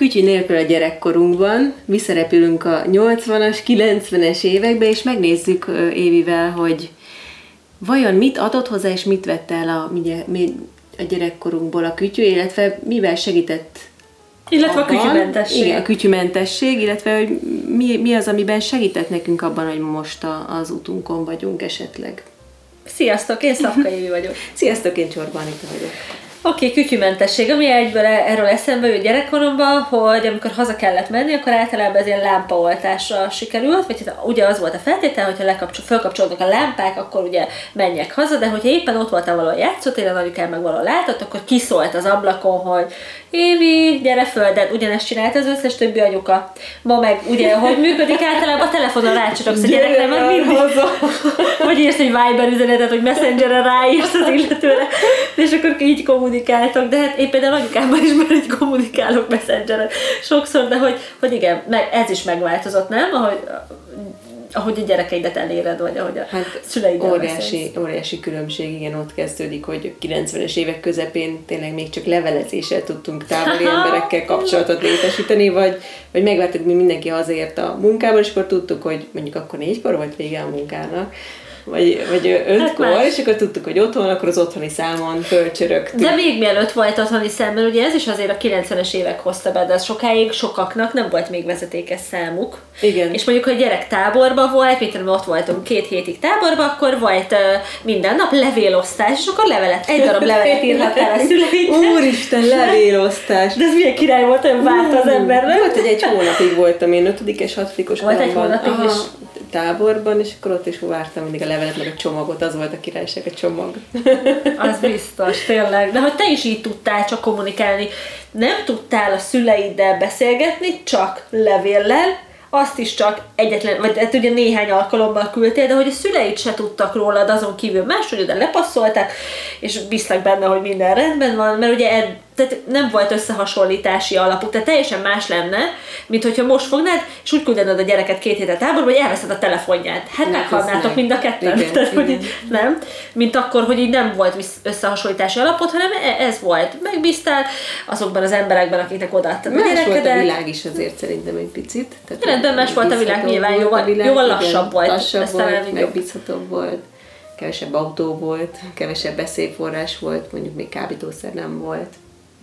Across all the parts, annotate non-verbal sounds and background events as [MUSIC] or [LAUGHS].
Kütyű nélkül a gyerekkorunkban, visszarepülünk a 80-as, 90-es évekbe, és megnézzük Évivel, hogy vajon mit adott hozzá, és mit vett el a, a gyerekkorunkból a kütyű, illetve mivel segített illetve abban, a kütyümentesség. Igen, a kütyümentesség, illetve hogy mi, mi az, amiben segített nekünk abban, hogy most a, az utunkon vagyunk esetleg. Sziasztok, én Szafka Évi vagyok. Sziasztok, én Csorba Anita vagyok. Oké, okay, kütyümentesség, ami egyből e- erről eszembe jött gyerekkoromban, hogy amikor haza kellett menni, akkor általában ez ilyen lámpaoltásra sikerült, vagy hát ugye az volt a feltétel, hogyha lekapcsol, felkapcsolódnak a lámpák, akkor ugye menjek haza, de hogyha éppen ott voltam valahol játszótéren, anyukám meg valahol látott, akkor kiszólt az ablakon, hogy Évi, gyere föl, de ugyanezt csinált az összes többi anyuka. Ma meg ugye, hogy működik általában a telefonon rácsorogsz a gyerekre, mert mindig haza. [LAUGHS] Vagy írsz egy Viber üzenetet, hogy Messengeren ráírsz az illetőre, és akkor így kommunikáltak, de hát én például anyukámmal is már így kommunikálok Messengeren sokszor, de hogy, hogy igen, meg, ez is megváltozott, nem? Ahogy ahogy a gyerekeidet eléred, vagy ahogy a hát szüleid óriási, óriási különbség, igen, ott kezdődik, hogy 90-es évek közepén tényleg még csak levelezéssel tudtunk távoli [LAUGHS] emberekkel kapcsolatot létesíteni, vagy, vagy megvártuk, mi mindenki hazaért a munkában, és akkor tudtuk, hogy mondjuk akkor négykor volt vége a munkának, vagy, vagy ötkor, hát és akkor tudtuk, hogy otthon, akkor az otthoni számon fölcsörögtünk. De még mielőtt volt otthoni szám, mert ugye ez is azért a 90-es évek hozta be, de az sokáig sokaknak nem volt még vezetékes számuk. Igen. És mondjuk, hogy gyerek táborban volt, mint ott voltunk két hétig táborban, akkor volt uh, minden nap levélosztás, és akkor levelet, egy darab levelet írhattál a [LAUGHS] szüleidnek. Úristen, levélosztás! De ez milyen király volt, olyan várt az ember, nem? Volt, hogy egy hónapig voltam én, ötödik és hatodikos Volt egy hónapig is táborban, és akkor ott is vártam mindig a levelet, meg a csomagot, az volt a királyság, a csomag. [LAUGHS] Az biztos, tényleg. De hogy te is így tudtál csak kommunikálni, nem tudtál a szüleiddel beszélgetni, csak levéllel, azt is csak egyetlen, vagy hát ugye néhány alkalommal küldtél, de hogy a szüleid se tudtak rólad azon kívül más, hogy oda lepasszolták, és biztos benne, hogy minden rendben van, mert ugye tehát nem volt összehasonlítási alapú, tehát teljesen más lenne, mint hogyha most fognád, és úgy küldenéd a gyereket két hétet táborba, hogy elveszed a telefonját. Hát meghalnátok mind a ketten. Igen, tehát, igen. Hogy így, nem? Mint akkor, hogy így nem volt összehasonlítási alapot, hanem e- ez volt. Megbíztál azokban az emberekben, akiknek odaadtad a gyerekedet. volt a világ is azért szerintem egy picit. Tehát Rendben más volt a világ, nyilván jóval, világ, jóval lassabb igen, volt. Lassabb volt, megbízhatóbb volt kevesebb autó volt, kevesebb beszélforrás volt, mondjuk még kábítószer nem volt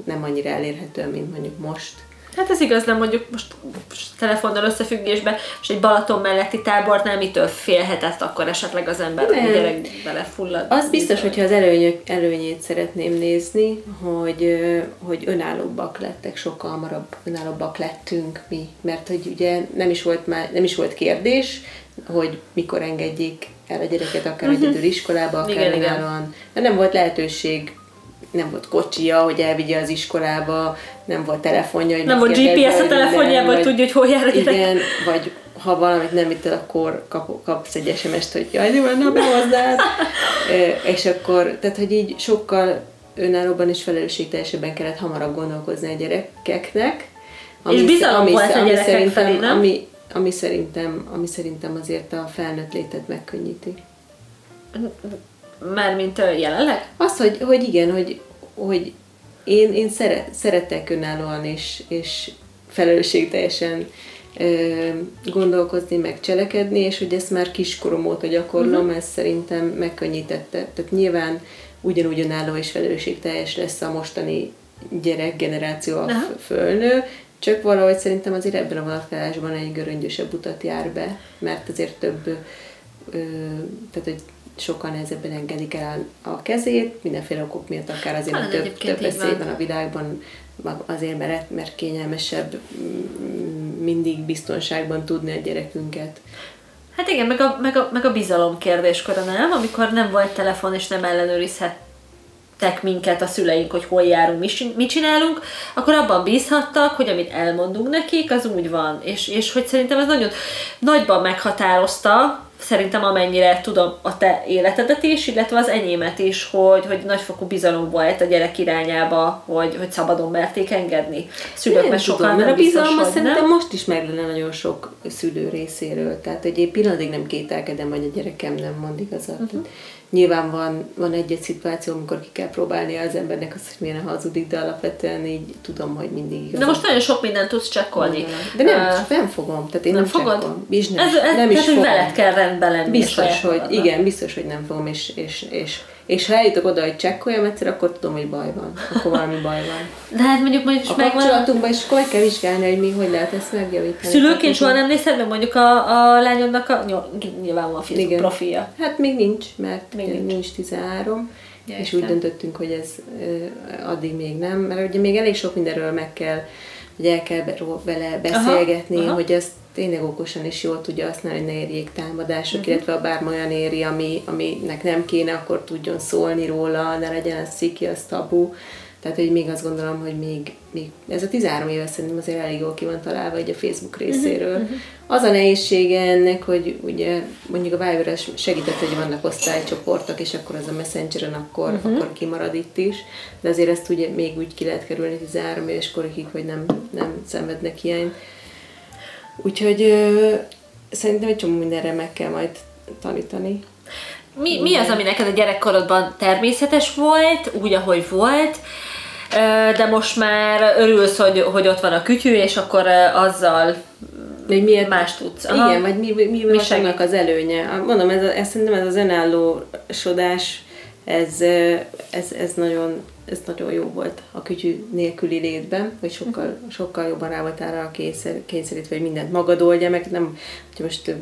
nem annyira elérhető, mint mondjuk most. Hát ez igaz, nem mondjuk most, most telefonnal összefüggésben, és egy Balaton melletti tábornál mitől félhetett akkor esetleg az ember, hogy gyerek belefullad. Az biztos, hogyha az előnyök, előnyét szeretném nézni, hogy, hogy önállóbbak lettek, sokkal hamarabb önállóbbak lettünk mi, mert hogy ugye nem is volt, már, nem is volt kérdés, hogy mikor engedjék el a gyereket, akár uh-huh. egyedül iskolába, akár igen, igen. nem volt lehetőség nem volt kocsia, hogy elvigye az iskolába, nem volt telefonja. Hogy nem volt GPS a telefonjában, hogy tudja, hogy hol jár a gyerek. Igen, vagy ha valamit nem vittél, akkor kap, kapsz egy SMS-t, hogy jaj, jó lenne, behoznád. és akkor, tehát, hogy így sokkal önállóban és felelősségteljesebben kellett hamarabb gondolkozni a gyerekeknek. Ami, és bizalom ami, volt ami, a gyerekek felé, nem? Ami, ami, szerintem, ami szerintem azért a felnőtt létet megkönnyíti. Mármint jelenleg? Az, hogy, hogy igen, hogy, hogy én, én szeret, szeretek önállóan és, és felelősségteljesen ö, gondolkozni, meg cselekedni, és hogy ezt már kiskorom óta gyakorlom, uh-huh. ez szerintem megkönnyítette. Tehát nyilván ugyanúgy önálló és felelősségteljes lesz a mostani gyerekgeneráció, a uh-huh. fölnő, csak valahogy szerintem azért ebben a vonatkozásban egy göröngyösebb utat jár be, mert azért több, ö, tehát hogy sokkal nehezebben engedik el a kezét, mindenféle okok miatt, akár azért, mert több, több veszély van a világban, azért, mert, mert kényelmesebb mindig biztonságban tudni a gyerekünket. Hát igen, meg a, meg a, meg a bizalom kérdéskora, nem? Amikor nem volt telefon, és nem ellenőrizhettek minket a szüleink, hogy hol járunk, mit csinálunk, akkor abban bízhattak, hogy amit elmondunk nekik, az úgy van. És, és hogy szerintem ez nagyon nagyban meghatározta szerintem amennyire tudom a te életedet is, illetve az enyémet is, hogy, hogy nagyfokú bizalom volt a gyerek irányába, hogy, hogy szabadon merték engedni. Szülők, mert sokan mert a bizalom azt szerintem nem? most is meg lenne nagyon sok szülő részéről. Tehát egy, egy pillanatig nem kételkedem, hogy a gyerekem nem mond igazat. Uh-huh. Nyilván van, van egy-egy szituáció, amikor ki kell próbálni az embernek azt, hogy milyen hazudik, de alapvetően így tudom, hogy mindig igaz. De most nagyon sok mindent tudsz csekkolni. De nem, uh, nem fogom, tehát én nem, nem fogod? csekkolom. Nem, ez, ez, nem is fogom. veled kell rendben lenni. Biztos, hogy igen, biztos, hogy nem fogom, és, és, és és ha eljutok oda, hogy csekkoljam egyszer, akkor tudom, hogy baj van. Akkor valami baj van. De hát mondjuk majd is a megvan... kapcsolatunkban is akkor kell vizsgálni, hogy mi hogy lehet ezt megjavítani. Szülőként soha nem nézed meg mondjuk a, a lányodnak a nyilván van a Facebook profilja. Hát még nincs, mert még nincs, nincs 13. Ja, és úgy döntöttünk, hogy ez addig még nem, mert ugye még elég sok mindenről meg kell, hogy el kell vele beszélgetni, aha, aha. hogy ezt tényleg okosan és jól tudja használni, hogy ne érjék támadások, uh-huh. illetve a bármi olyan éri, ami, aminek nem kéne, akkor tudjon szólni róla, ne legyen ez sziki, az tabu. Tehát, hogy még azt gondolom, hogy még, még ez a 13 éves szerintem azért elég jól ki van találva egy a Facebook mhm, részéről. Uh-huh. Az a nehézsége ennek, hogy ugye mondjuk a viber segített, hogy vannak osztálycsoportok, és akkor az a Messengeren akkor, uh-huh. akkor kimarad itt is, de azért ezt ugye még úgy ki lehet kerülni 13 éves korikig, hogy nem, nem szenvednek hiányt. Úgyhogy ö, szerintem egy csomó mindenre meg kell majd tanítani. Mi, mi az, ami neked a gyerekkorodban természetes volt, úgy, ahogy volt, de most már örülsz, hogy, hogy ott van a kütyű, és akkor azzal hogy miért más tudsz. Aha. Igen, vagy mi, mi, mi, mi annak az előnye. Mondom, ez, ez szerintem ez az önállósodás, ez, ez, ez nagyon ez nagyon jó volt a kütyű nélküli létben, hogy sokkal, uh-huh. sokkal jobban rá volt arra kényszer, kényszerítve, hogy mindent magad oldja, meg. Nem, hogy most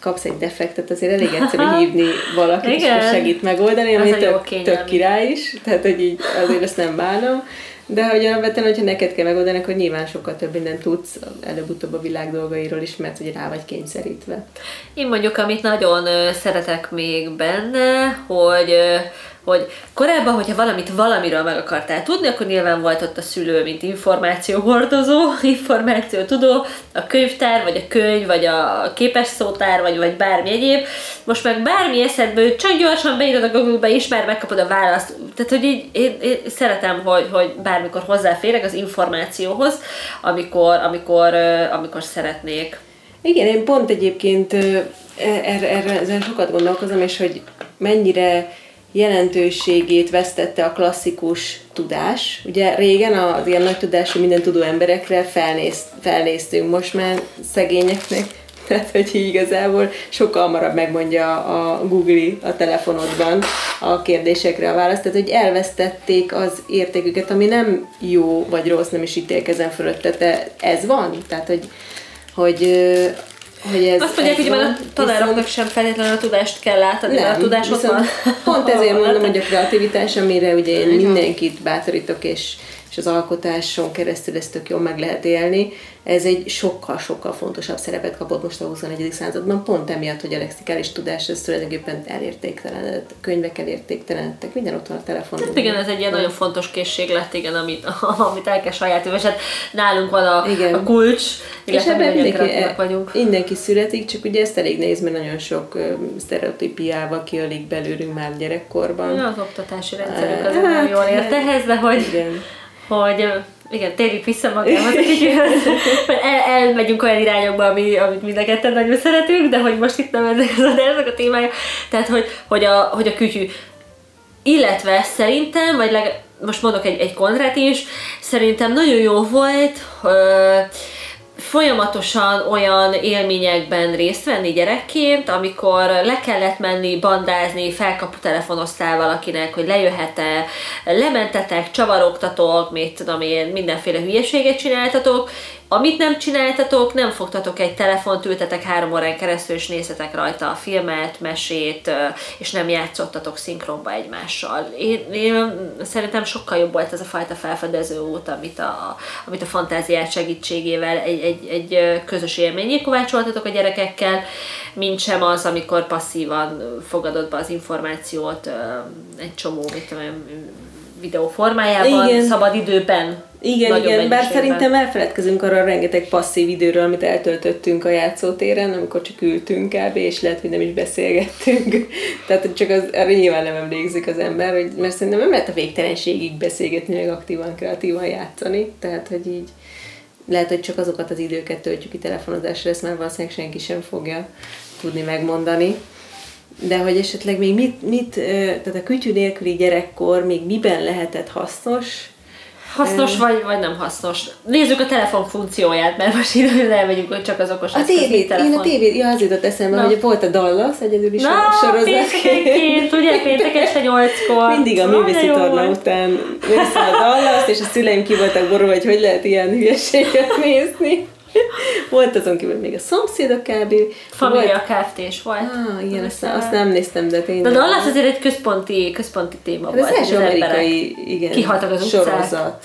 kapsz egy defektet, azért elég egyszerű hívni valakit, és segít megoldani, ami tök, tök király is, tehát hogy így azért ezt nem bánom. De hogy alapvetően, hogyha neked kell megoldani, akkor nyilván sokkal több mindent tudsz előbb-utóbb a világ dolgairól is, mert hogy rá vagy kényszerítve. Én mondjuk, amit nagyon szeretek még benne, hogy hogy korábban, hogyha valamit valamiről meg akartál tudni, akkor nyilván volt ott a szülő, mint információhordozó, [LAUGHS] információtudó, a könyvtár, vagy a könyv, vagy a képes szótár, vagy, vagy bármi egyéb. Most meg bármi eszedből, csak gyorsan beírod a Google-be, is már megkapod a választ. Tehát, hogy így én, én szeretem, hogy, hogy bármikor hozzáférek az információhoz, amikor, amikor, amikor szeretnék. Igen, én pont egyébként erre, erre ezen sokat gondolkozom, és hogy mennyire jelentőségét vesztette a klasszikus tudás. Ugye régen az ilyen nagy tudású minden tudó emberekre felnéz, felnéztünk, most már szegényeknek [LAUGHS] tehát, hogy igazából sokkal hamarabb megmondja a Google a telefonodban a kérdésekre a választ. Tehát, hogy elvesztették az értéküket, ami nem jó vagy rossz, nem is ítélkezem fölött. Tehát ez van. Tehát, hogy, hogy hogy ez Azt mondják, hogy a tanároknak sem feltétlenül a tudást kell látni, nem, a tudás ott van. Pont ezért [LAUGHS] mondom, hogy a kreativitás, amire ugye én mindenkit bátorítok, és és az alkotáson keresztül ezt tök jól meg lehet élni. Ez egy sokkal-sokkal fontosabb szerepet kapott most a 21. században, pont emiatt, hogy a lexikális tudás ez tulajdonképpen elértéktelenedett, könyvek elértéktelenedtek, minden ott van a telefonon. Hát igen, ez egy ilyen nagyon fontos készség lett, igen, amit, [LAUGHS] amit el kell sajátítani, és hát nálunk van a, igen. a kulcs, és ebben mindenki, e- vagyunk. mindenki születik, csak ugye ezt elég néz, mert nagyon sok sztereotípiával kiölik belőlünk már gyerekkorban. Ja, az oktatási rendszerünk az hát, nagyon jól ért ehhez, de hogy... Igen hogy igen, térjük vissza magához [LAUGHS] kicsit, el, elmegyünk olyan irányokba, ami, amit mind a ketten nagyon szeretünk, de hogy most itt nem ennek az adásnak a témája. Tehát, hogy, hogy, a, hogy a kütyű. Illetve szerintem, vagy leg, most mondok egy, egy kontrát is, szerintem nagyon jó volt, hogy folyamatosan olyan élményekben részt venni gyerekként, amikor le kellett menni, bandázni, felkapu telefonoztál valakinek, hogy lejöhet-e, lementetek, csavarogtatok, mit tudom én, mindenféle hülyeséget csináltatok, amit nem csináltatok, nem fogtatok egy telefont, ültetek három órán keresztül, és nézhetek rajta a filmet, mesét, és nem játszottatok szinkronba egymással. Én, én szerintem sokkal jobb volt ez a fajta felfedező út, amit a, amit a fantáziát segítségével egy, egy, egy közös élményé kovácsoltatok a gyerekekkel, mint sem az, amikor passzívan fogadott be az információt egy csomó, mit tudom, videó formájában, Igen. szabad időben igen, igen, bár szerintem elfeledkezünk arra a rengeteg passzív időről, amit eltöltöttünk a játszótéren, amikor csak ültünk kb. és lehet, hogy nem is beszélgettünk. [LAUGHS] Tehát csak az, erre nyilván nem emlékszik az ember, hogy, mert szerintem nem lehet a végtelenségig beszélgetni, meg aktívan, kreatívan játszani. Tehát, hogy így lehet, hogy csak azokat az időket töltjük ki telefonozásra, ezt már valószínűleg senki sem fogja tudni megmondani. de hogy esetleg még mit, mit, tehát a kütyű nélküli gyerekkor még miben lehetett hasznos, Hasznos vagy, vagy nem hasznos. Nézzük a telefon funkcióját, mert most ide elmegyünk, hogy csak az okos A tévét, én a tévét, ja, az jutott eszembe, Na. hogy volt a Dallas, egyedül is Na, sorozat. péntekenként, ugye, [LAUGHS] péntek este nyolckor. Mindig a művészi torna után néztem a Dallas, és a szüleim ki voltak borulva, hogy hogy lehet ilyen hülyeséget [LAUGHS] nézni. Volt azon kívül még a szomszédok kb. Família Kft. is volt. Ah, igen, azt, azt nem néztem, de tényleg. De Dallas azért egy központi, központi téma hát volt. Ez első amerikai, igen, kihaltak az sorozat. Utcák.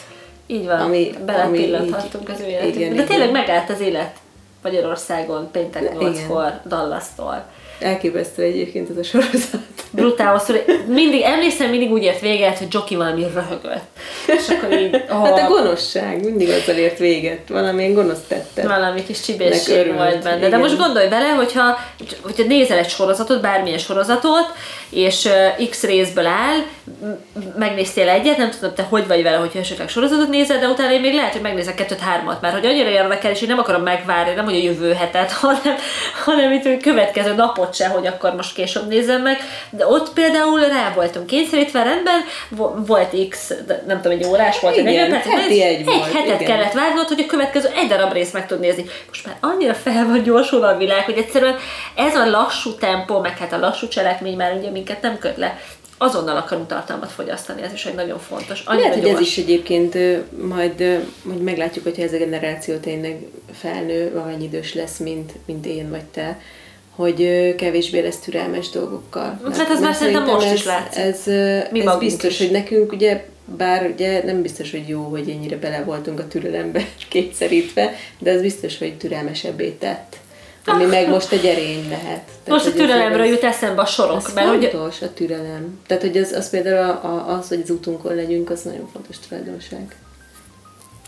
Így van, ami, belepillanthattunk az ő életükbe. De tényleg megállt az élet Magyarországon péntek 8-kor Dallas-tól. Elképesztő egyébként ez a sorozat. Brutál hosszú. Mindig, emlékszem, mindig úgy ért véget, hogy Joki valami röhögött. És akkor így, oh. [LAUGHS] Hát a gonoszság mindig azzal ért véget. Valamilyen gonosz tette. Valami kis csibészség volt benne. Igen. De most gondolj bele, hogyha, hogyha nézel egy sorozatot, bármilyen sorozatot, és uh, X részből áll, megnéztél egyet, nem tudom, te hogy vagy vele, hogyha esetleg sorozatot nézel, de utána én még lehet, hogy megnézek kettőt, hármat, mert hogy annyira érdekel, és én nem akarom megvárni, nem hogy a jövő hetet, [LAUGHS] hanem, hanem itt a következő napot se, hogy akkor most később nézem meg. De ott például rá voltunk kényszerítve, rendben, volt X, nem tudom, egy órás volt, igen, egy perc, egy, egy, egy hetet igen. kellett várnod, hogy a következő egy darab részt meg tud nézni. Most már annyira fel van gyorsulva a világ, hogy egyszerűen ez a lassú tempó, meg hát a lassú cselekmény már ugye minket nem köt le azonnal akarunk tartalmat fogyasztani, ez is egy nagyon fontos. Annyira Lehet, hogy ez is egyébként majd, majd meglátjuk, hogyha ez a generáció tényleg felnő, vagy idős lesz, mint, mint én vagy te, hogy kevésbé lesz türelmes dolgokkal. Hát ez már szerintem most ez, is látszik. Ez, Mi ez biztos, is. hogy nekünk ugye bár ugye nem biztos, hogy jó, hogy ennyire bele voltunk a türelembe [LAUGHS] kétszerítve, de az biztos, hogy türelmesebbé tett. Ami meg most egy erény lehet. Tehát, most a türelemről jut eszembe a sorok. Az mert fontos hogy... a türelem. Tehát, hogy az, az például az, hogy az útunkon legyünk, az nagyon fontos tulajdonság.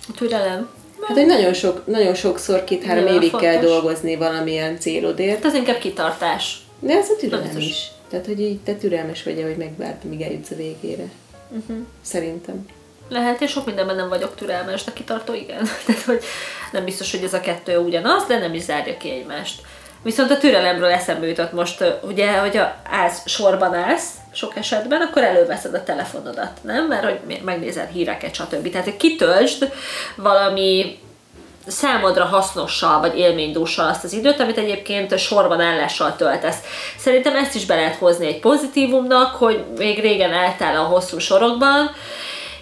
A türelem. Hát, hogy nagyon, sok, nagyon sokszor két-három évig fontos. kell dolgozni valamilyen célodért. Hát az inkább kitartás. De ez a türelem is. Tehát, hogy így te türelmes vagy, hogy megvártam, míg eljutsz a végére. Uh-huh. Szerintem. Lehet, és sok mindenben nem vagyok türelmes, de kitartó igen. [LAUGHS] Tehát, hogy nem biztos, hogy ez a kettő ugyanaz, de nem is zárja ki egymást. Viszont a türelemről eszembe jutott most, ugye, hogy állsz, sorban állsz, sok esetben, akkor előveszed a telefonodat, nem? Mert hogy megnézed híreket, stb. Tehát, hogy kitöltsd valami számodra hasznossal vagy élménydússal azt az időt, amit egyébként sorban állással töltesz. Szerintem ezt is be lehet hozni egy pozitívumnak, hogy még régen álltál a hosszú sorokban,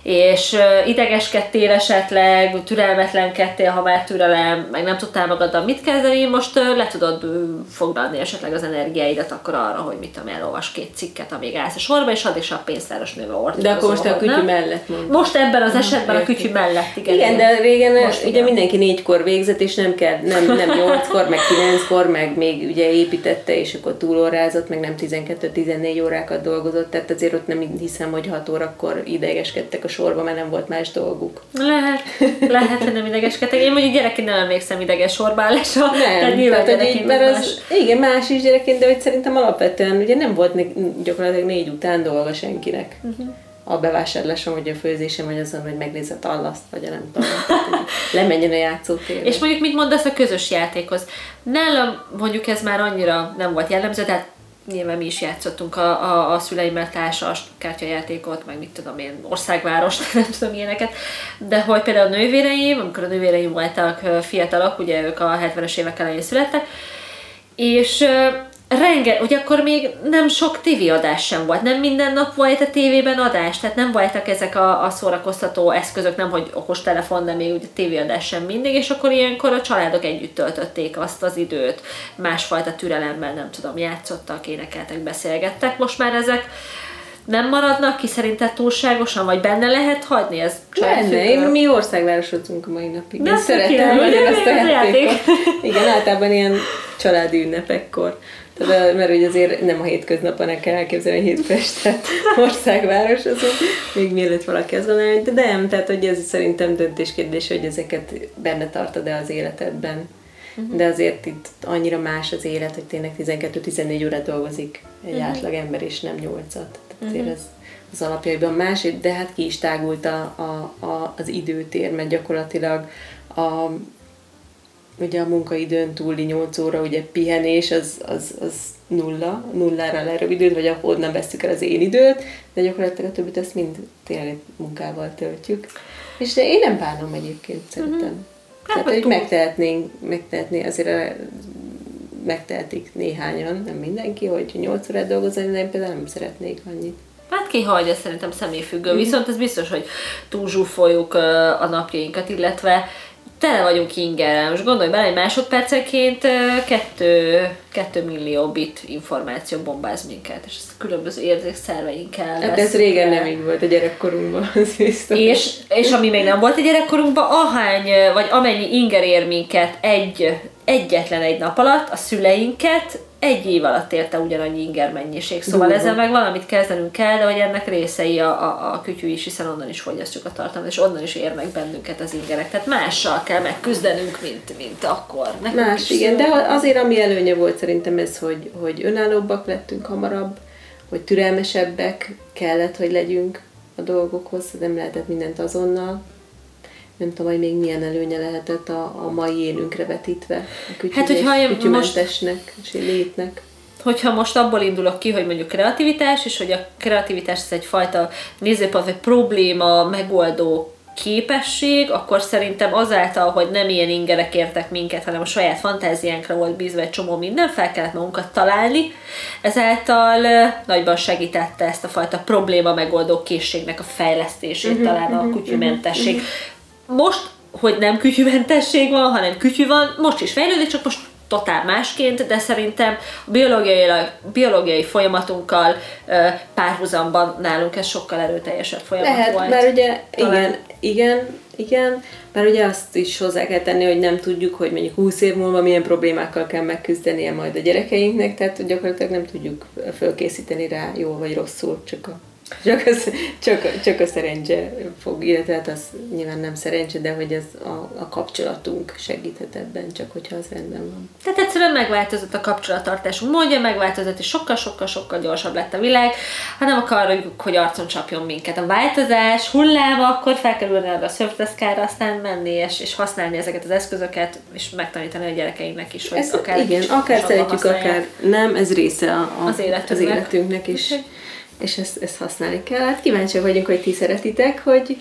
és idegeskedtél esetleg, türelmetlenkedtél, ha már türelem, meg nem tudtál magaddal mit kezdeni, most le tudod foglalni esetleg az energiáidat akkor arra, hogy mit tudom, elolvas két cikket, amíg állsz a sorba, és addig is a pénztáros nőve ort. De akkor most a kütyű mellett mondod. Most ebben az esetben a kütyű mellett, igen. Igen, de régen most ugye igen. mindenki négykor végzett, és nem kell, nem, nem nyolckor, meg kilenckor, meg még ugye építette, és akkor túlórázott, meg nem 12-14 órákat dolgozott, tehát azért ott nem hiszem, hogy 6 órakor idegeskedtek a sorba, mert nem volt más dolguk. Lehet, lehet, hogy nem idegeskedtek. Én mondjuk gyerekként nem emlékszem ideges sorbálásra. Nem, tehát nyilván tehát, így, mert az, más. igen, más is gyerekként, de hogy szerintem alapvetően ugye nem volt ne, gyakorlatilag négy után dolga senkinek. Uh-huh a bevásárlásom, vagy a főzésem, vagy azon, hogy megnézze tallaszt, vagy a nem tudom. lemenjen a játszótérre. És mondjuk mit mondasz a közös játékhoz? Nálam mondjuk ez már annyira nem volt jellemző, tehát nyilván mi is játszottunk a, a, a szüleimmel társas kártyajátékot, meg mit tudom én, országváros, [LAUGHS] nem tudom ilyeneket, de hogy például a nővéreim, amikor a nővéreim voltak fiatalok, ugye ők a 70-es évek elején születtek, és Renge, ugye akkor még nem sok tévéadás sem volt, nem minden nap volt a tévében adás, tehát nem voltak ezek a, a szórakoztató eszközök, nem hogy okos telefon, de még ugye tévéadás sem mindig, és akkor ilyenkor a családok együtt töltötték azt az időt, másfajta türelemmel, nem tudom, játszottak, énekeltek, beszélgettek, most már ezek nem maradnak ki szerinted túlságosan, vagy benne lehet hagyni? Ez Benne, én, mi országvárosodtunk a mai napig. De szeretem nagyon azt a játékot. Igen, általában ilyen családi ünnepekkor de, mert ugye azért nem a hétköznapon kell elképzelni a hétfestet [LAUGHS] országváros, azon, még mielőtt valaki azon de nem, tehát hogy ez szerintem döntéskérdés, hogy ezeket benne tartod-e az életedben. Uh-huh. De azért itt annyira más az élet, hogy tényleg 12-14 órát dolgozik egy uh-huh. átlag ember, és nem 8-at. Tehát azért uh-huh. ez az alapjaiban más, de hát ki is tágult a, a, a, az időtér, mert gyakorlatilag a ugye a munkaidőn túli 8 óra ugye pihenés, az, az, az nulla, nullára lerövidült, vagy ahonnan veszük el az én időt, de gyakorlatilag a többit ezt mind tényleg munkával töltjük. És én nem bánom egyébként, szerintem. Mm-hmm. Hát, Tehát, hogy megtehetnénk, megtehetné, azért a, megtehetik néhányan, nem mindenki, hogy 8 órát dolgozni, de én például nem szeretnék annyit. Hát ki hagyja, szerintem személyfüggő. Mm. Viszont ez biztos, hogy túlzsúfoljuk a napjainkat, illetve tele vagyunk ingerrel. Most gondolj bele, egy másodpercenként kettő, kettő millió bit információ bombáz minket, és ezt különböző érzékszerveinkkel. Hát ez régen nem így volt a gyerekkorunkban, [LAUGHS] az biztos. És, és ami még nem volt a gyerekkorunkban, ahány, vagy amennyi inger ér minket egy, egyetlen egy nap alatt, a szüleinket egy év alatt érte ugyanannyi inger mennyiség. Szóval Durva. ezzel meg valamit kezdenünk kell, de hogy ennek részei a, a, a kütyű is, hiszen onnan is fogyasztjuk a tartalmat, és onnan is érnek bennünket az ingerek. Tehát mással kell megküzdenünk, mint, mint akkor. Nekünk Más, igen, de azért ami előnye volt szerintem ez, hogy, hogy önállóbbak lettünk hamarabb, hogy türelmesebbek kellett, hogy legyünk a dolgokhoz, nem lehetett mindent azonnal, nem tudom, hogy még milyen előnye lehetett a, a mai énünkre vetítve a kütyügyes, hát, hogyha kütyümentesnek most, létnek. Hogyha most abból indulok ki, hogy mondjuk kreativitás, és hogy a kreativitás ez egyfajta nézőpont, vagy probléma megoldó képesség, akkor szerintem azáltal, hogy nem ilyen ingerek értek minket, hanem a saját fantáziánkra volt bízva egy csomó minden, fel kellett magunkat találni, ezáltal nagyban segítette ezt a fajta probléma megoldó készségnek a fejlesztését, uh-huh, talán uh-huh, a kutyumentesség. Uh-huh most, hogy nem kütyümentesség van, hanem kütyű van, most is fejlődik, csak most totál másként, de szerintem a biológiai, biológiai folyamatunkkal párhuzamban nálunk ez sokkal erőteljesebb folyamat Lehet, volt. mert ugye Talán... igen, igen, igen, mert ugye azt is hozzá kell tenni, hogy nem tudjuk, hogy mondjuk 20 év múlva milyen problémákkal kell megküzdenie majd a gyerekeinknek, tehát gyakorlatilag nem tudjuk fölkészíteni rá jól vagy rosszul, csak a csak, az, csak, csak a szerencse fog, illetve hát az nyilván nem szerencse, de hogy ez a, a kapcsolatunk segíthet ebben, csak hogyha az rendben van. Tehát egyszerűen megváltozott a kapcsolattartásunk módja, megváltozott, és sokkal-sokkal-sokkal gyorsabb lett a világ, ha nem akarjuk, hogy arcon csapjon minket. A változás hulláma, akkor felkerülni arra a szörfdeszkára, aztán menni és, és használni ezeket az eszközöket, és megtanítani a gyerekeinknek is, hogy ez, akár igen, akár szeretjük, akár nem, ez része a, a, az, életünknek. az életünknek is. Okay és ezt, ezt használni kell. Hát kíváncsi vagyunk, hogy ti szeretitek, hogy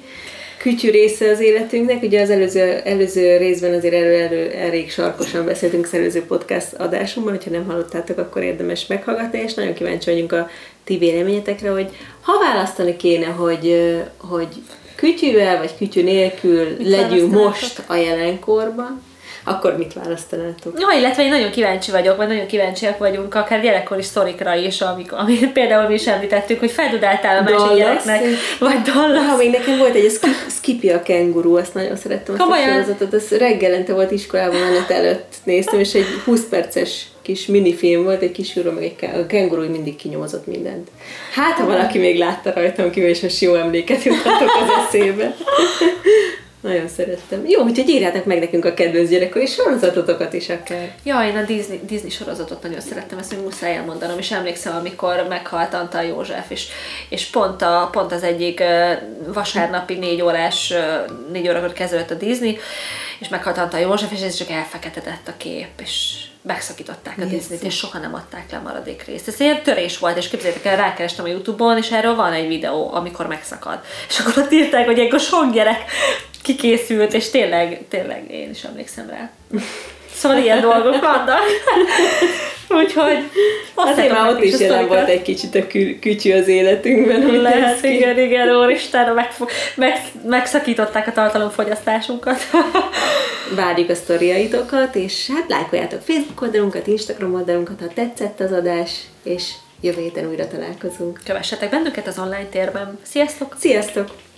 kütyű része az életünknek. Ugye az előző, előző részben azért elő, elő, elég sarkosan beszéltünk az előző podcast adásunkban, hogyha nem hallottátok, akkor érdemes meghallgatni, és nagyon kíváncsi vagyunk a ti véleményetekre, hogy ha választani kéne, hogy, hogy kütyűvel vagy kütyű nélkül Mit legyünk most a jelenkorban, akkor mit választanátok? Ja, illetve én nagyon kíváncsi vagyok, vagy nagyon kíváncsiak vagyunk, akár gyerekkori sztorikra is, amik, amit például mi is említettük, hogy feldudáltál a másik gyereknek, vagy Dallas. Ha még nekem volt egy Skippy a kenguru, azt nagyon szerettem azt Komolyan? a sorozatot, az reggelente volt iskolában menet előtt néztem, és egy 20 perces kis minifilm volt, egy kisúról, meg egy a kenguru mindig kinyomozott mindent. Hát, ha valaki még látta rajtam kívül, és most jó emléket juthatok az eszébe. Nagyon szerettem. Jó, úgyhogy írjátok meg nekünk a kedvenc gyerekkori sorozatotokat is akár. Ja, én a Disney, Disney sorozatot nagyon szerettem, ezt még muszáj elmondanom, és emlékszem, amikor meghalt Antal József, és, és pont, a, pont az egyik vasárnapi négy órás, négy órakor kezdődött a Disney, és meghalt Antal József, és ez csak elfeketedett a kép, és megszakították a Disney-t, és soha nem adták le a maradék részt. Ez egy törés volt, és képzeljétek el, rákerestem a Youtube-on, és erről van egy videó, amikor megszakad. És akkor ott írták, hogy egy sok gyerek kikészült, és tényleg, tényleg én is emlékszem rá. Szóval ilyen dolgok vannak. [LAUGHS] Úgyhogy azért már ott is jelen volt egy kicsit a kü- kütyű az életünkben. Lehet, igen, igen, úristen, meg, meg, megszakították a tartalomfogyasztásunkat. [LAUGHS] Várjuk a sztoriaitokat, és hát lájkoljátok Facebook oldalunkat, Instagram oldalunkat, ha tetszett az adás, és jövő héten újra találkozunk. Kövessetek bennünket az online térben. Sziasztok! Sziasztok!